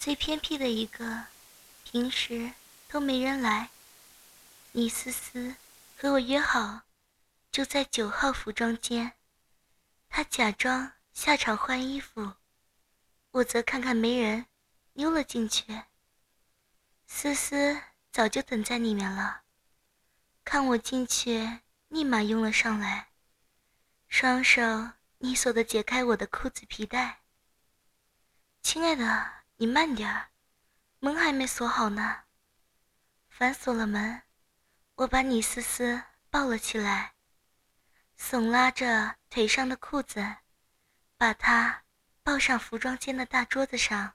最偏僻的一个，平时都没人来。倪思思和我约好，就在九号服装间。她假装下场换衣服，我则看看没人，溜了进去。思思早就等在里面了，看我进去，立马拥了上来，双手利索的解开我的裤子皮带。亲爱的。你慢点儿，门还没锁好呢。反锁了门，我把李思思抱了起来，耸拉着腿上的裤子，把她抱上服装间的大桌子上。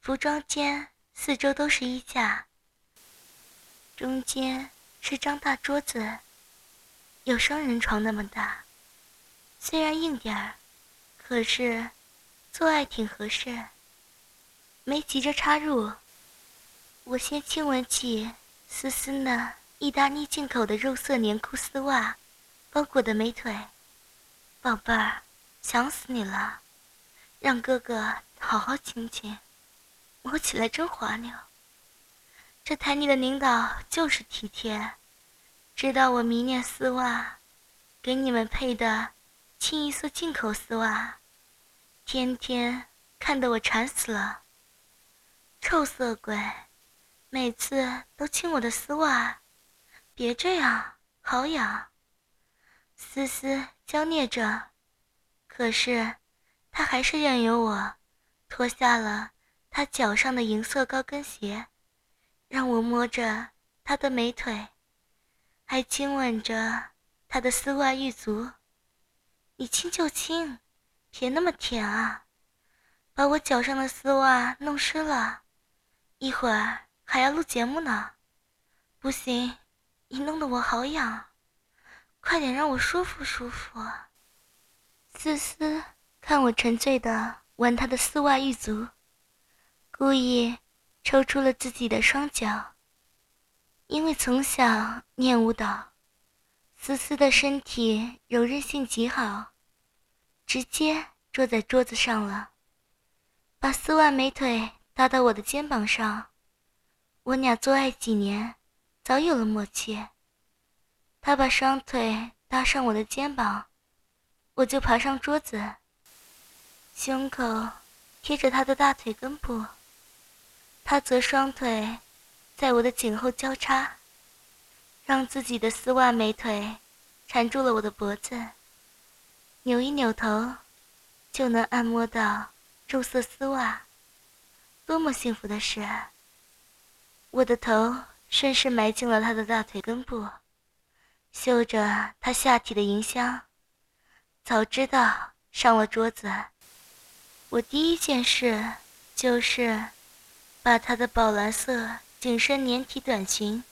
服装间四周都是衣架，中间是张大桌子，有双人床那么大。虽然硬点儿，可是做爱挺合适。没急着插入，我先亲吻起丝丝那意大利进口的肉色连裤丝袜包裹的美腿。宝贝儿，想死你了，让哥哥好好亲亲，摸起来真滑溜。这台里的领导就是体贴，知道我迷恋丝袜，给你们配的清一色进口丝袜，天天看得我馋死了。臭色鬼，每次都亲我的丝袜，别这样，好痒。思思娇孽着，可是他还是任由我脱下了他脚上的银色高跟鞋，让我摸着他的美腿，还亲吻着他的丝袜玉足。你亲就亲，别那么甜啊，把我脚上的丝袜弄湿了。一会儿还要录节目呢，不行，你弄得我好痒，快点让我舒服舒服。思思看我沉醉的玩她的丝袜玉足，故意抽出了自己的双脚。因为从小练舞蹈，思思的身体柔韧性极好，直接坐在桌子上了，把丝袜美腿。搭到我的肩膀上，我俩做爱几年，早有了默契。他把双腿搭上我的肩膀，我就爬上桌子，胸口贴着他的大腿根部，他则双腿在我的颈后交叉，让自己的丝袜美腿缠住了我的脖子，扭一扭头，就能按摩到肉色丝袜。多么幸福的事！我的头顺势埋进了他的大腿根部，嗅着他下体的银香。早知道上了桌子，我第一件事就是把他的宝蓝色紧身连体短裙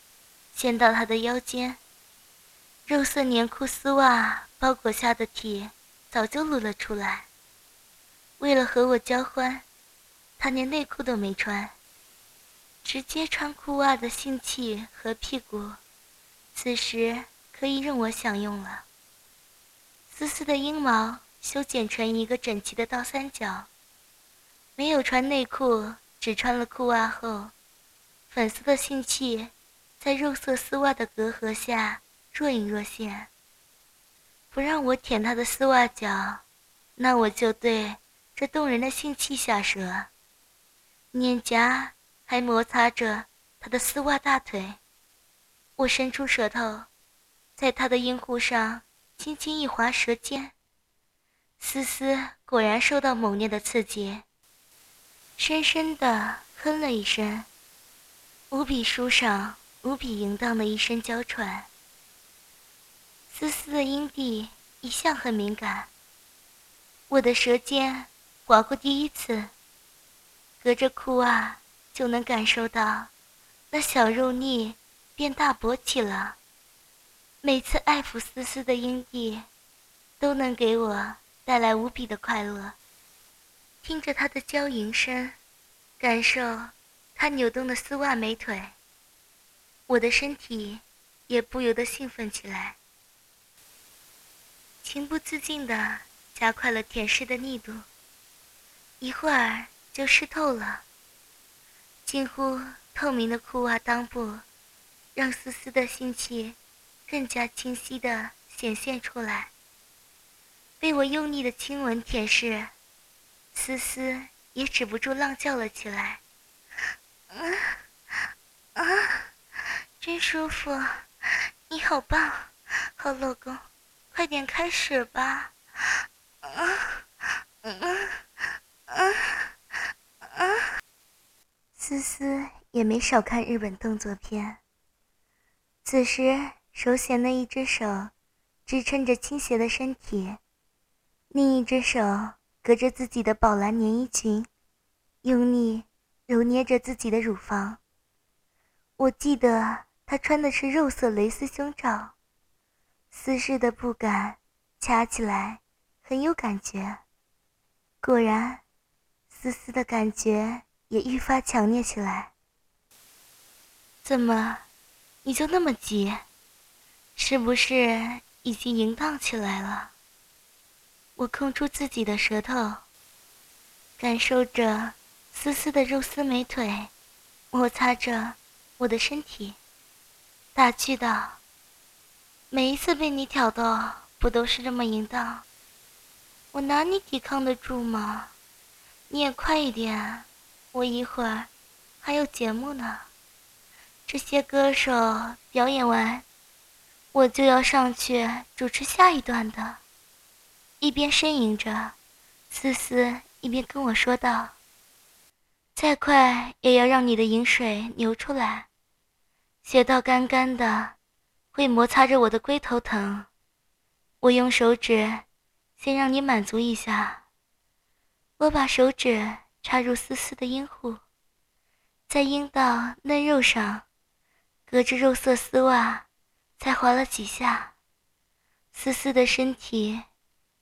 掀到他的腰间。肉色连裤丝袜包裹下的体早就露了出来。为了和我交欢。他连内裤都没穿，直接穿裤袜的性器和屁股，此时可以任我享用了。丝丝的阴毛修剪成一个整齐的倒三角，没有穿内裤，只穿了裤袜后，粉色的性器在肉色丝袜的隔阂下若隐若现。不让我舔他的丝袜脚，那我就对这动人的性器下舌。脸颊还摩擦着他的丝袜大腿，我伸出舌头，在他的阴户上轻轻一划舌尖，思思果然受到猛烈的刺激，深深的哼了一声，无比舒爽、无比淫荡的一声娇喘。思思的阴蒂一向很敏感，我的舌尖划过第一次。隔着裤袜，就能感受到那小肉腻变大勃起了。每次爱抚思思的阴蒂，都能给我带来无比的快乐。听着他的娇吟声，感受他扭动的丝袜美腿，我的身体也不由得兴奋起来，情不自禁地加快了舔舐的力度。一会儿就湿透了，近乎透明的裤袜裆部，让丝丝的性器更加清晰地显现出来。被我用力的亲吻舔舐。思思也止不住浪叫了起来，啊啊，真舒服！你好棒，好老公，快点开始吧！啊啊啊啊！思思也没少看日本动作片，此时手显的一只手支撑着倾斜的身体，另一只手。隔着自己的宝蓝连衣裙，用力揉捏着自己的乳房。我记得她穿的是肉色蕾丝胸罩，丝质的布感掐起来很有感觉。果然，丝丝的感觉也愈发强烈起来。怎么，你就那么急？是不是已经淫荡起来了？我空出自己的舌头，感受着丝丝的肉丝美腿，摩擦着我的身体，打趣道：“每一次被你挑逗，不都是这么淫荡？我拿你抵抗得住吗？你也快一点，我一会儿还有节目呢。这些歌手表演完，我就要上去主持下一段的。”一边呻吟着，思思一边跟我说道：“再快也要让你的饮水流出来，血道干干的，会摩擦着我的龟头疼。我用手指先让你满足一下。”我把手指插入思思的阴户，在阴道嫩肉上，隔着肉色丝袜，才划了几下，思思的身体。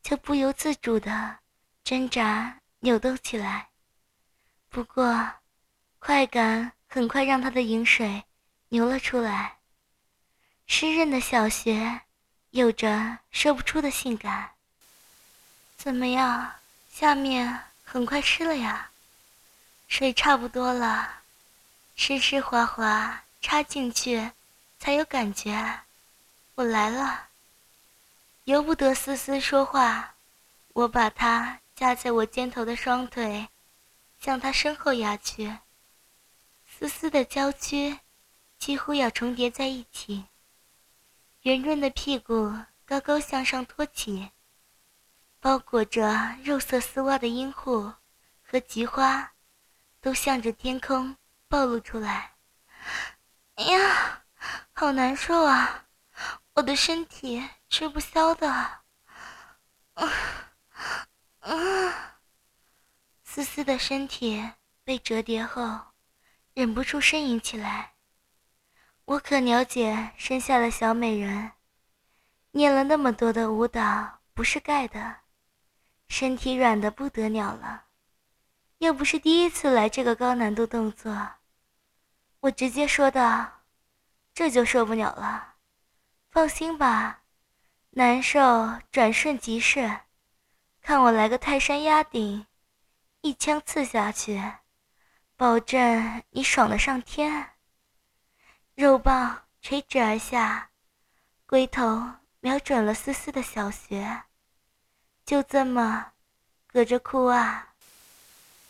就不由自主的挣扎扭动起来，不过，快感很快让他的饮水流了出来。湿润的小穴有着说不出的性感。怎么样，下面很快湿了呀？水差不多了，湿湿滑滑，插进去才有感觉。我来了。由不得思思说话，我把她架在我肩头的双腿，向她身后压去。思思的娇躯几乎要重叠在一起，圆润的屁股高高向上托起，包裹着肉色丝袜的阴户和菊花，都向着天空暴露出来。哎呀，好难受啊！我的身体吃不消的，啊啊！思思的身体被折叠后，忍不住呻吟起来。我可了解生下了小美人，练了那么多的舞蹈不是盖的，身体软的不得了了。又不是第一次来这个高难度动作，我直接说道：“这就受不了了。”放心吧，难受转瞬即逝。看我来个泰山压顶，一枪刺下去，保证你爽的上天。肉棒垂直而下，龟头瞄准了思思的小穴，就这么隔着裤袜，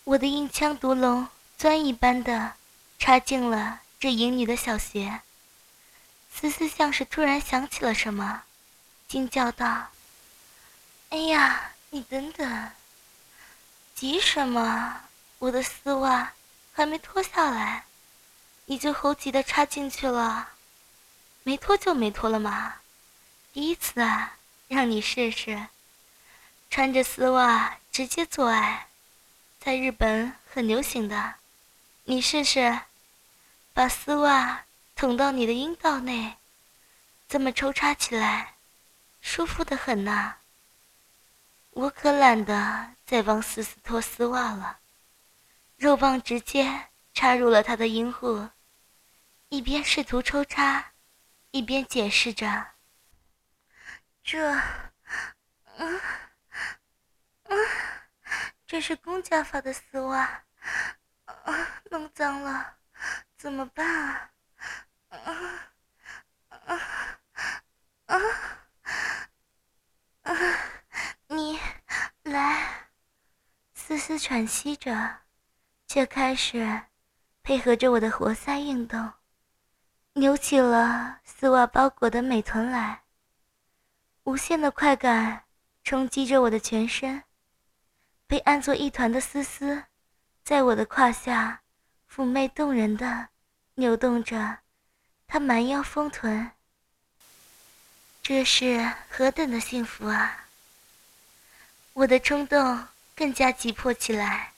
我的硬枪毒龙钻一般的插进了这淫女的小穴。思思像是突然想起了什么，惊叫道：“哎呀，你等等，急什么？我的丝袜还没脱下来，你就猴急的插进去了？没脱就没脱了嘛，第一次啊，让你试试，穿着丝袜直接做爱，在日本很流行的，你试试，把丝袜捅到你的阴道内，这么抽插起来，舒服的很呐。我可懒得再帮思思脱丝袜了，肉棒直接插入了他的阴户，一边试图抽插，一边解释着：“这，嗯，啊，这是公家发的丝袜。”啊，弄脏了，怎么办啊？啊啊啊啊！你来，丝丝喘息着，却开始配合着我的活塞运动，扭起了丝袜包裹的美臀来。无限的快感冲击着我的全身，被按作一团的丝丝。在我的胯下，妩媚动人的扭动着，她蛮腰丰臀。这是何等的幸福啊！我的冲动更加急迫起来，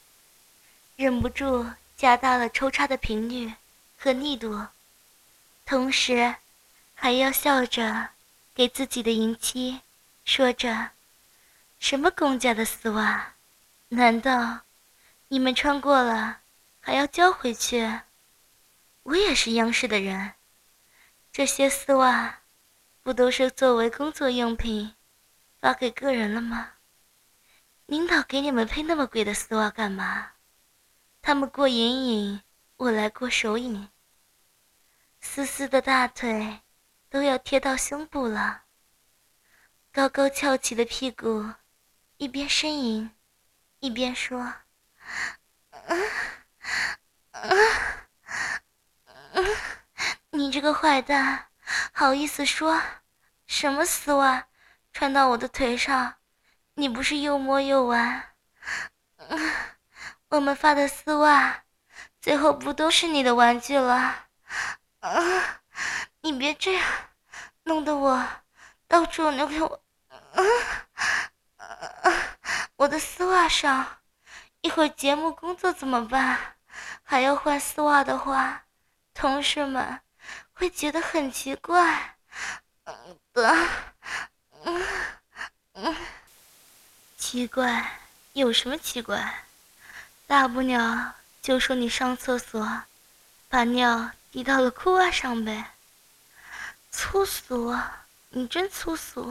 忍不住加大了抽插的频率和力度，同时还要笑着给自己的淫妻说着：“什么公家的丝袜？难道？”你们穿过了，还要交回去？我也是央视的人，这些丝袜不都是作为工作用品发给个人了吗？领导给你们配那么贵的丝袜干嘛？他们过眼瘾，我来过手瘾。思思的大腿都要贴到胸部了，高高翘起的屁股，一边呻吟，一边说。嗯嗯嗯，你这个坏蛋，好意思说什么丝袜穿到我的腿上？你不是又摸又玩？嗯，我们发的丝袜，最后不都是你的玩具了？嗯，你别这样，弄得我到处留给我，嗯嗯，我的丝袜上。一会儿节目工作怎么办？还要换丝袜的话，同事们会觉得很奇怪。嗯的，嗯嗯，奇怪，有什么奇怪？大不了就说你上厕所，把尿滴到了裤袜上呗。粗俗，你真粗俗，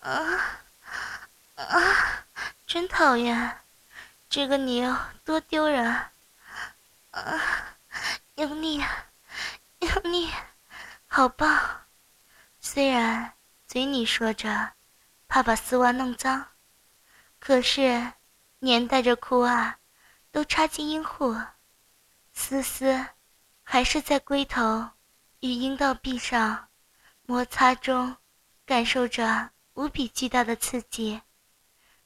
啊啊，真讨厌。这个你多丢人！啊，用力，用力，好棒！虽然嘴里说着怕把丝袜弄脏，可是粘带着裤袜都插进阴户，丝丝还是在龟头与阴道壁上摩擦中，感受着无比巨大的刺激，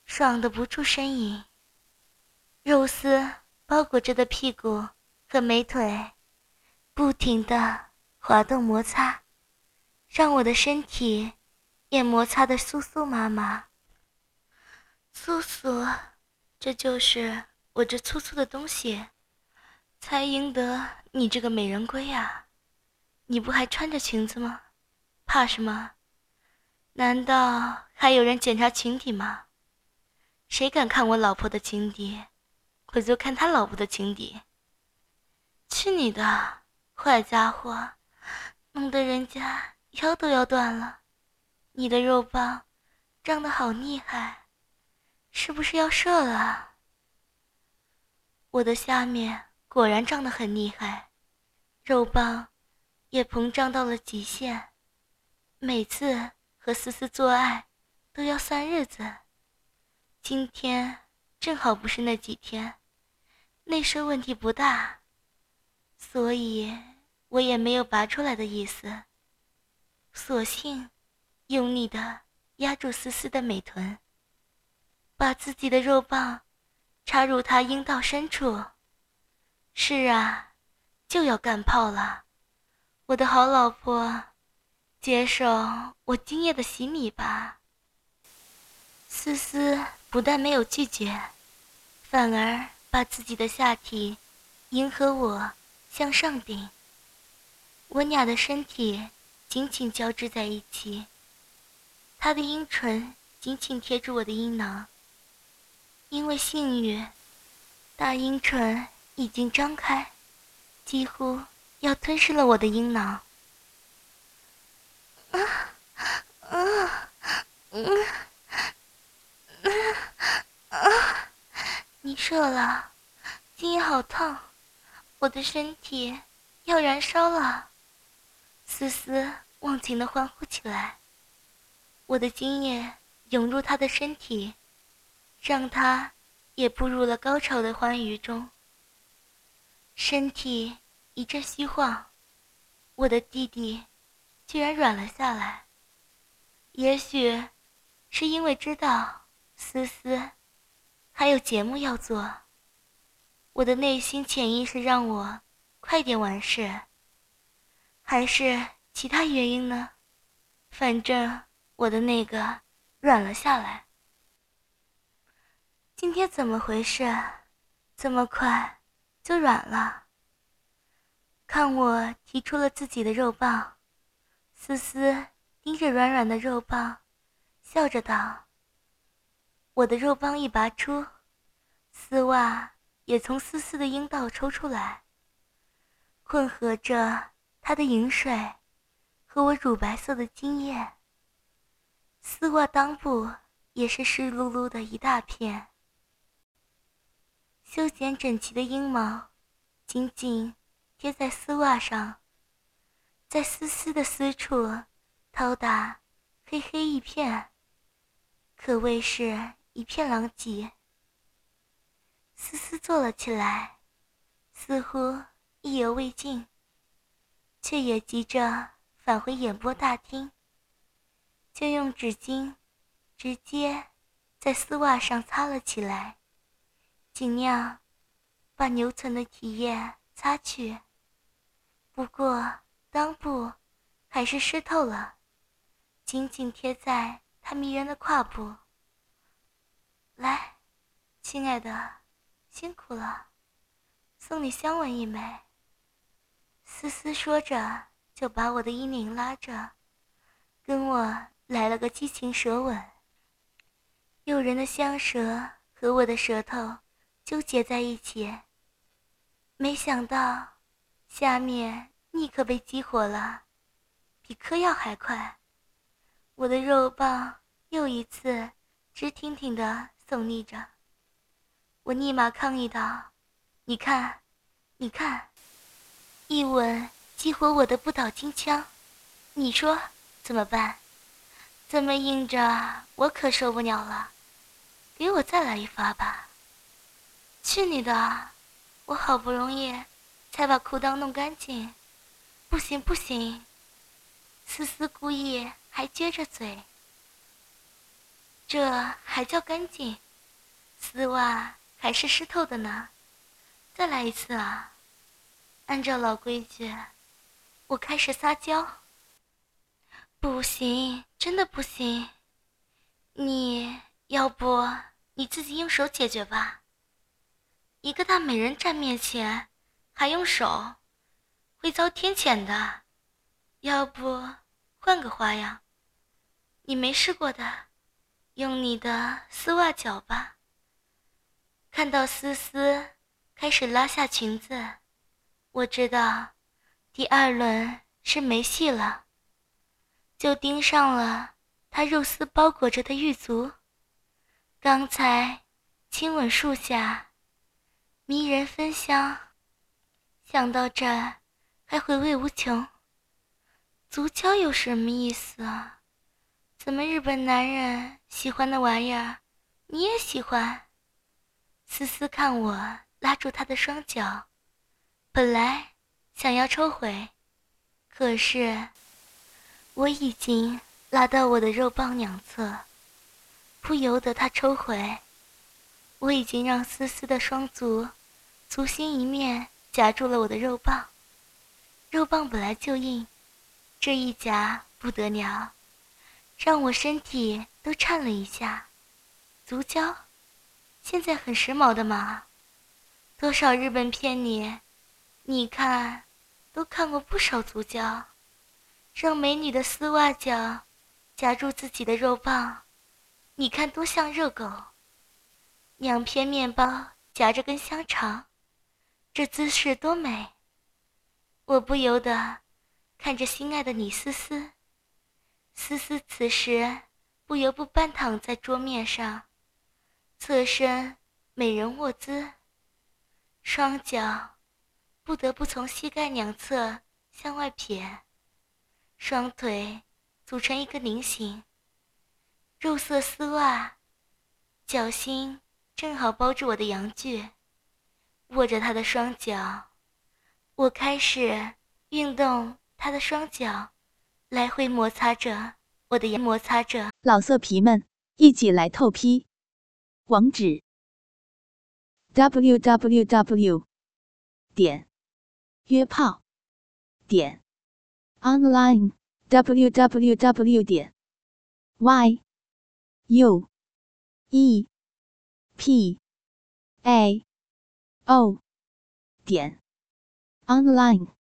爽的不住呻吟。肉丝包裹着的屁股和美腿，不停地滑动摩擦，让我的身体也摩擦得酥酥麻麻。酥酥，这就是我这粗粗的东西，才赢得你这个美人归呀！你不还穿着裙子吗？怕什么？难道还有人检查裙底吗？谁敢看我老婆的情敌？我就看他老婆的情敌。去你的，坏家伙，弄得人家腰都要断了。你的肉棒胀得好厉害，是不是要射了？我的下面果然胀得很厉害，肉棒也膨胀到了极限。每次和思思做爱都要算日子，今天正好不是那几天。内射问题不大，所以我也没有拔出来的意思。索性用力的压住思思的美臀，把自己的肉棒插入她阴道深处。是啊，就要干炮了，我的好老婆，接受我今夜的洗礼吧。思思不但没有拒绝，反而。把自己的下体迎合我向上顶。我俩的身体紧紧交织在一起，他的阴唇紧紧贴住我的阴囊。因为性欲，大阴唇已经张开，几乎要吞噬了我的阴囊。啊啊嗯你射了，今夜好烫，我的身体要燃烧了。思思忘情的欢呼起来，我的精液涌入他的身体，让他也步入了高潮的欢愉中。身体一阵虚晃，我的弟弟居然软了下来。也许是因为知道思思还有节目要做，我的内心潜意识让我快点完事。还是其他原因呢？反正我的那个软了下来。今天怎么回事？这么快就软了？看我提出了自己的肉棒，思思盯着软软的肉棒，笑着道：“我的肉棒一拔出，丝袜也从丝丝的阴道抽出来，混合着。”他的饮水和我乳白色的精液，丝袜裆部也是湿漉漉的一大片。修剪整齐的阴毛紧紧贴在丝袜上，在丝丝的丝处掏打，黑黑一片，可谓是一片狼藉。思思坐了起来，似乎意犹未尽。却也急着返回演播大厅，就用纸巾直接在丝袜上擦了起来，尽量把留存的体液擦去。不过裆部还是湿透了，紧紧贴在他迷人的胯部。亲爱的，辛苦了，送你香吻一枚。思思说着，就把我的衣领拉着，跟我来了个激情舌吻。诱人的香舌和我的舌头纠结在一起，没想到下面立刻被激活了，比嗑药还快。我的肉棒又一次直挺挺地耸立着，我立马抗议道：“你看，你看！”一吻激活我的不倒金枪，你说怎么办？这么硬着，我可受不了了。给我再来一发吧！去你的！我好不容易才把裤裆弄干净，不行不行！思思故意还撅着嘴，这还叫干净？丝袜还是湿透的呢，再来一次啊！按照老规矩，我开始撒娇。不行，真的不行。你要不你自己用手解决吧。一个大美人站面前，还用手，会遭天谴的。要不换个花样？你没试过的，用你的丝袜脚吧。看到思思开始拉下裙子。我知道，第二轮是没戏了，就盯上了他肉丝包裹着的玉足。刚才亲吻树下，迷人芬香，想到这还回味无穷。足交有什么意思啊？怎么日本男人喜欢的玩意儿，你也喜欢？思思看我拉住他的双脚。本来想要抽回，可是我已经拉到我的肉棒两侧，不由得他抽回。我已经让思思的双足足心一面夹住了我的肉棒，肉棒本来就硬，这一夹不得了，让我身体都颤了一下。足胶，现在很时髦的嘛，多少日本片里。你看，都看过不少足教，让美女的丝袜脚夹住自己的肉棒，你看多像热狗。两片面包夹着根香肠，这姿势多美。我不由得看着心爱的你思思，思思此时不由不半躺在桌面上，侧身美人卧姿，双脚不得不从膝盖两侧向外撇，双腿组成一个菱形，肉色丝袜，脚心正好包住我的阳具，握着他的双脚。我开始运动他的双脚，来回摩擦着我的，摩擦着。老色皮们，一起来透批！网址：w w w 点约炮点 online w w w 点 y u e p a o 点。online